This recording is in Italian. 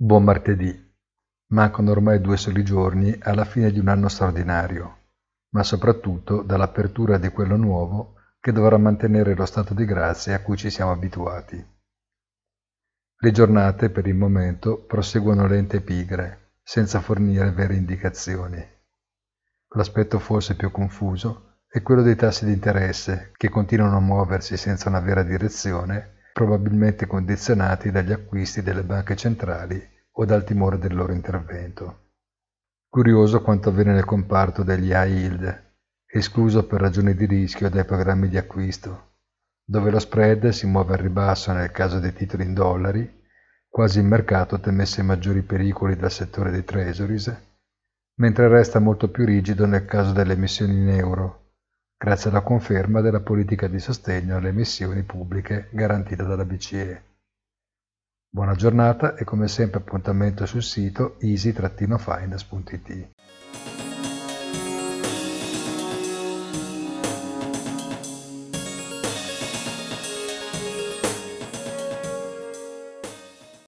Buon martedì. Mancano ormai due soli giorni alla fine di un anno straordinario, ma soprattutto dall'apertura di quello nuovo che dovrà mantenere lo stato di grazia a cui ci siamo abituati. Le giornate, per il momento, proseguono lente e pigre, senza fornire vere indicazioni. L'aspetto forse più confuso è quello dei tassi di interesse, che continuano a muoversi senza una vera direzione, probabilmente condizionati dagli acquisti delle banche centrali o dal timore del loro intervento. Curioso quanto avviene nel comparto degli high yield, escluso per ragioni di rischio dai programmi di acquisto, dove lo spread si muove al ribasso nel caso dei titoli in dollari, quasi il mercato temesse maggiori pericoli dal settore dei treasuries, mentre resta molto più rigido nel caso delle emissioni in euro, grazie alla conferma della politica di sostegno alle emissioni pubbliche garantita dalla BCE. Buona giornata e come sempre appuntamento sul sito easy-finance.it.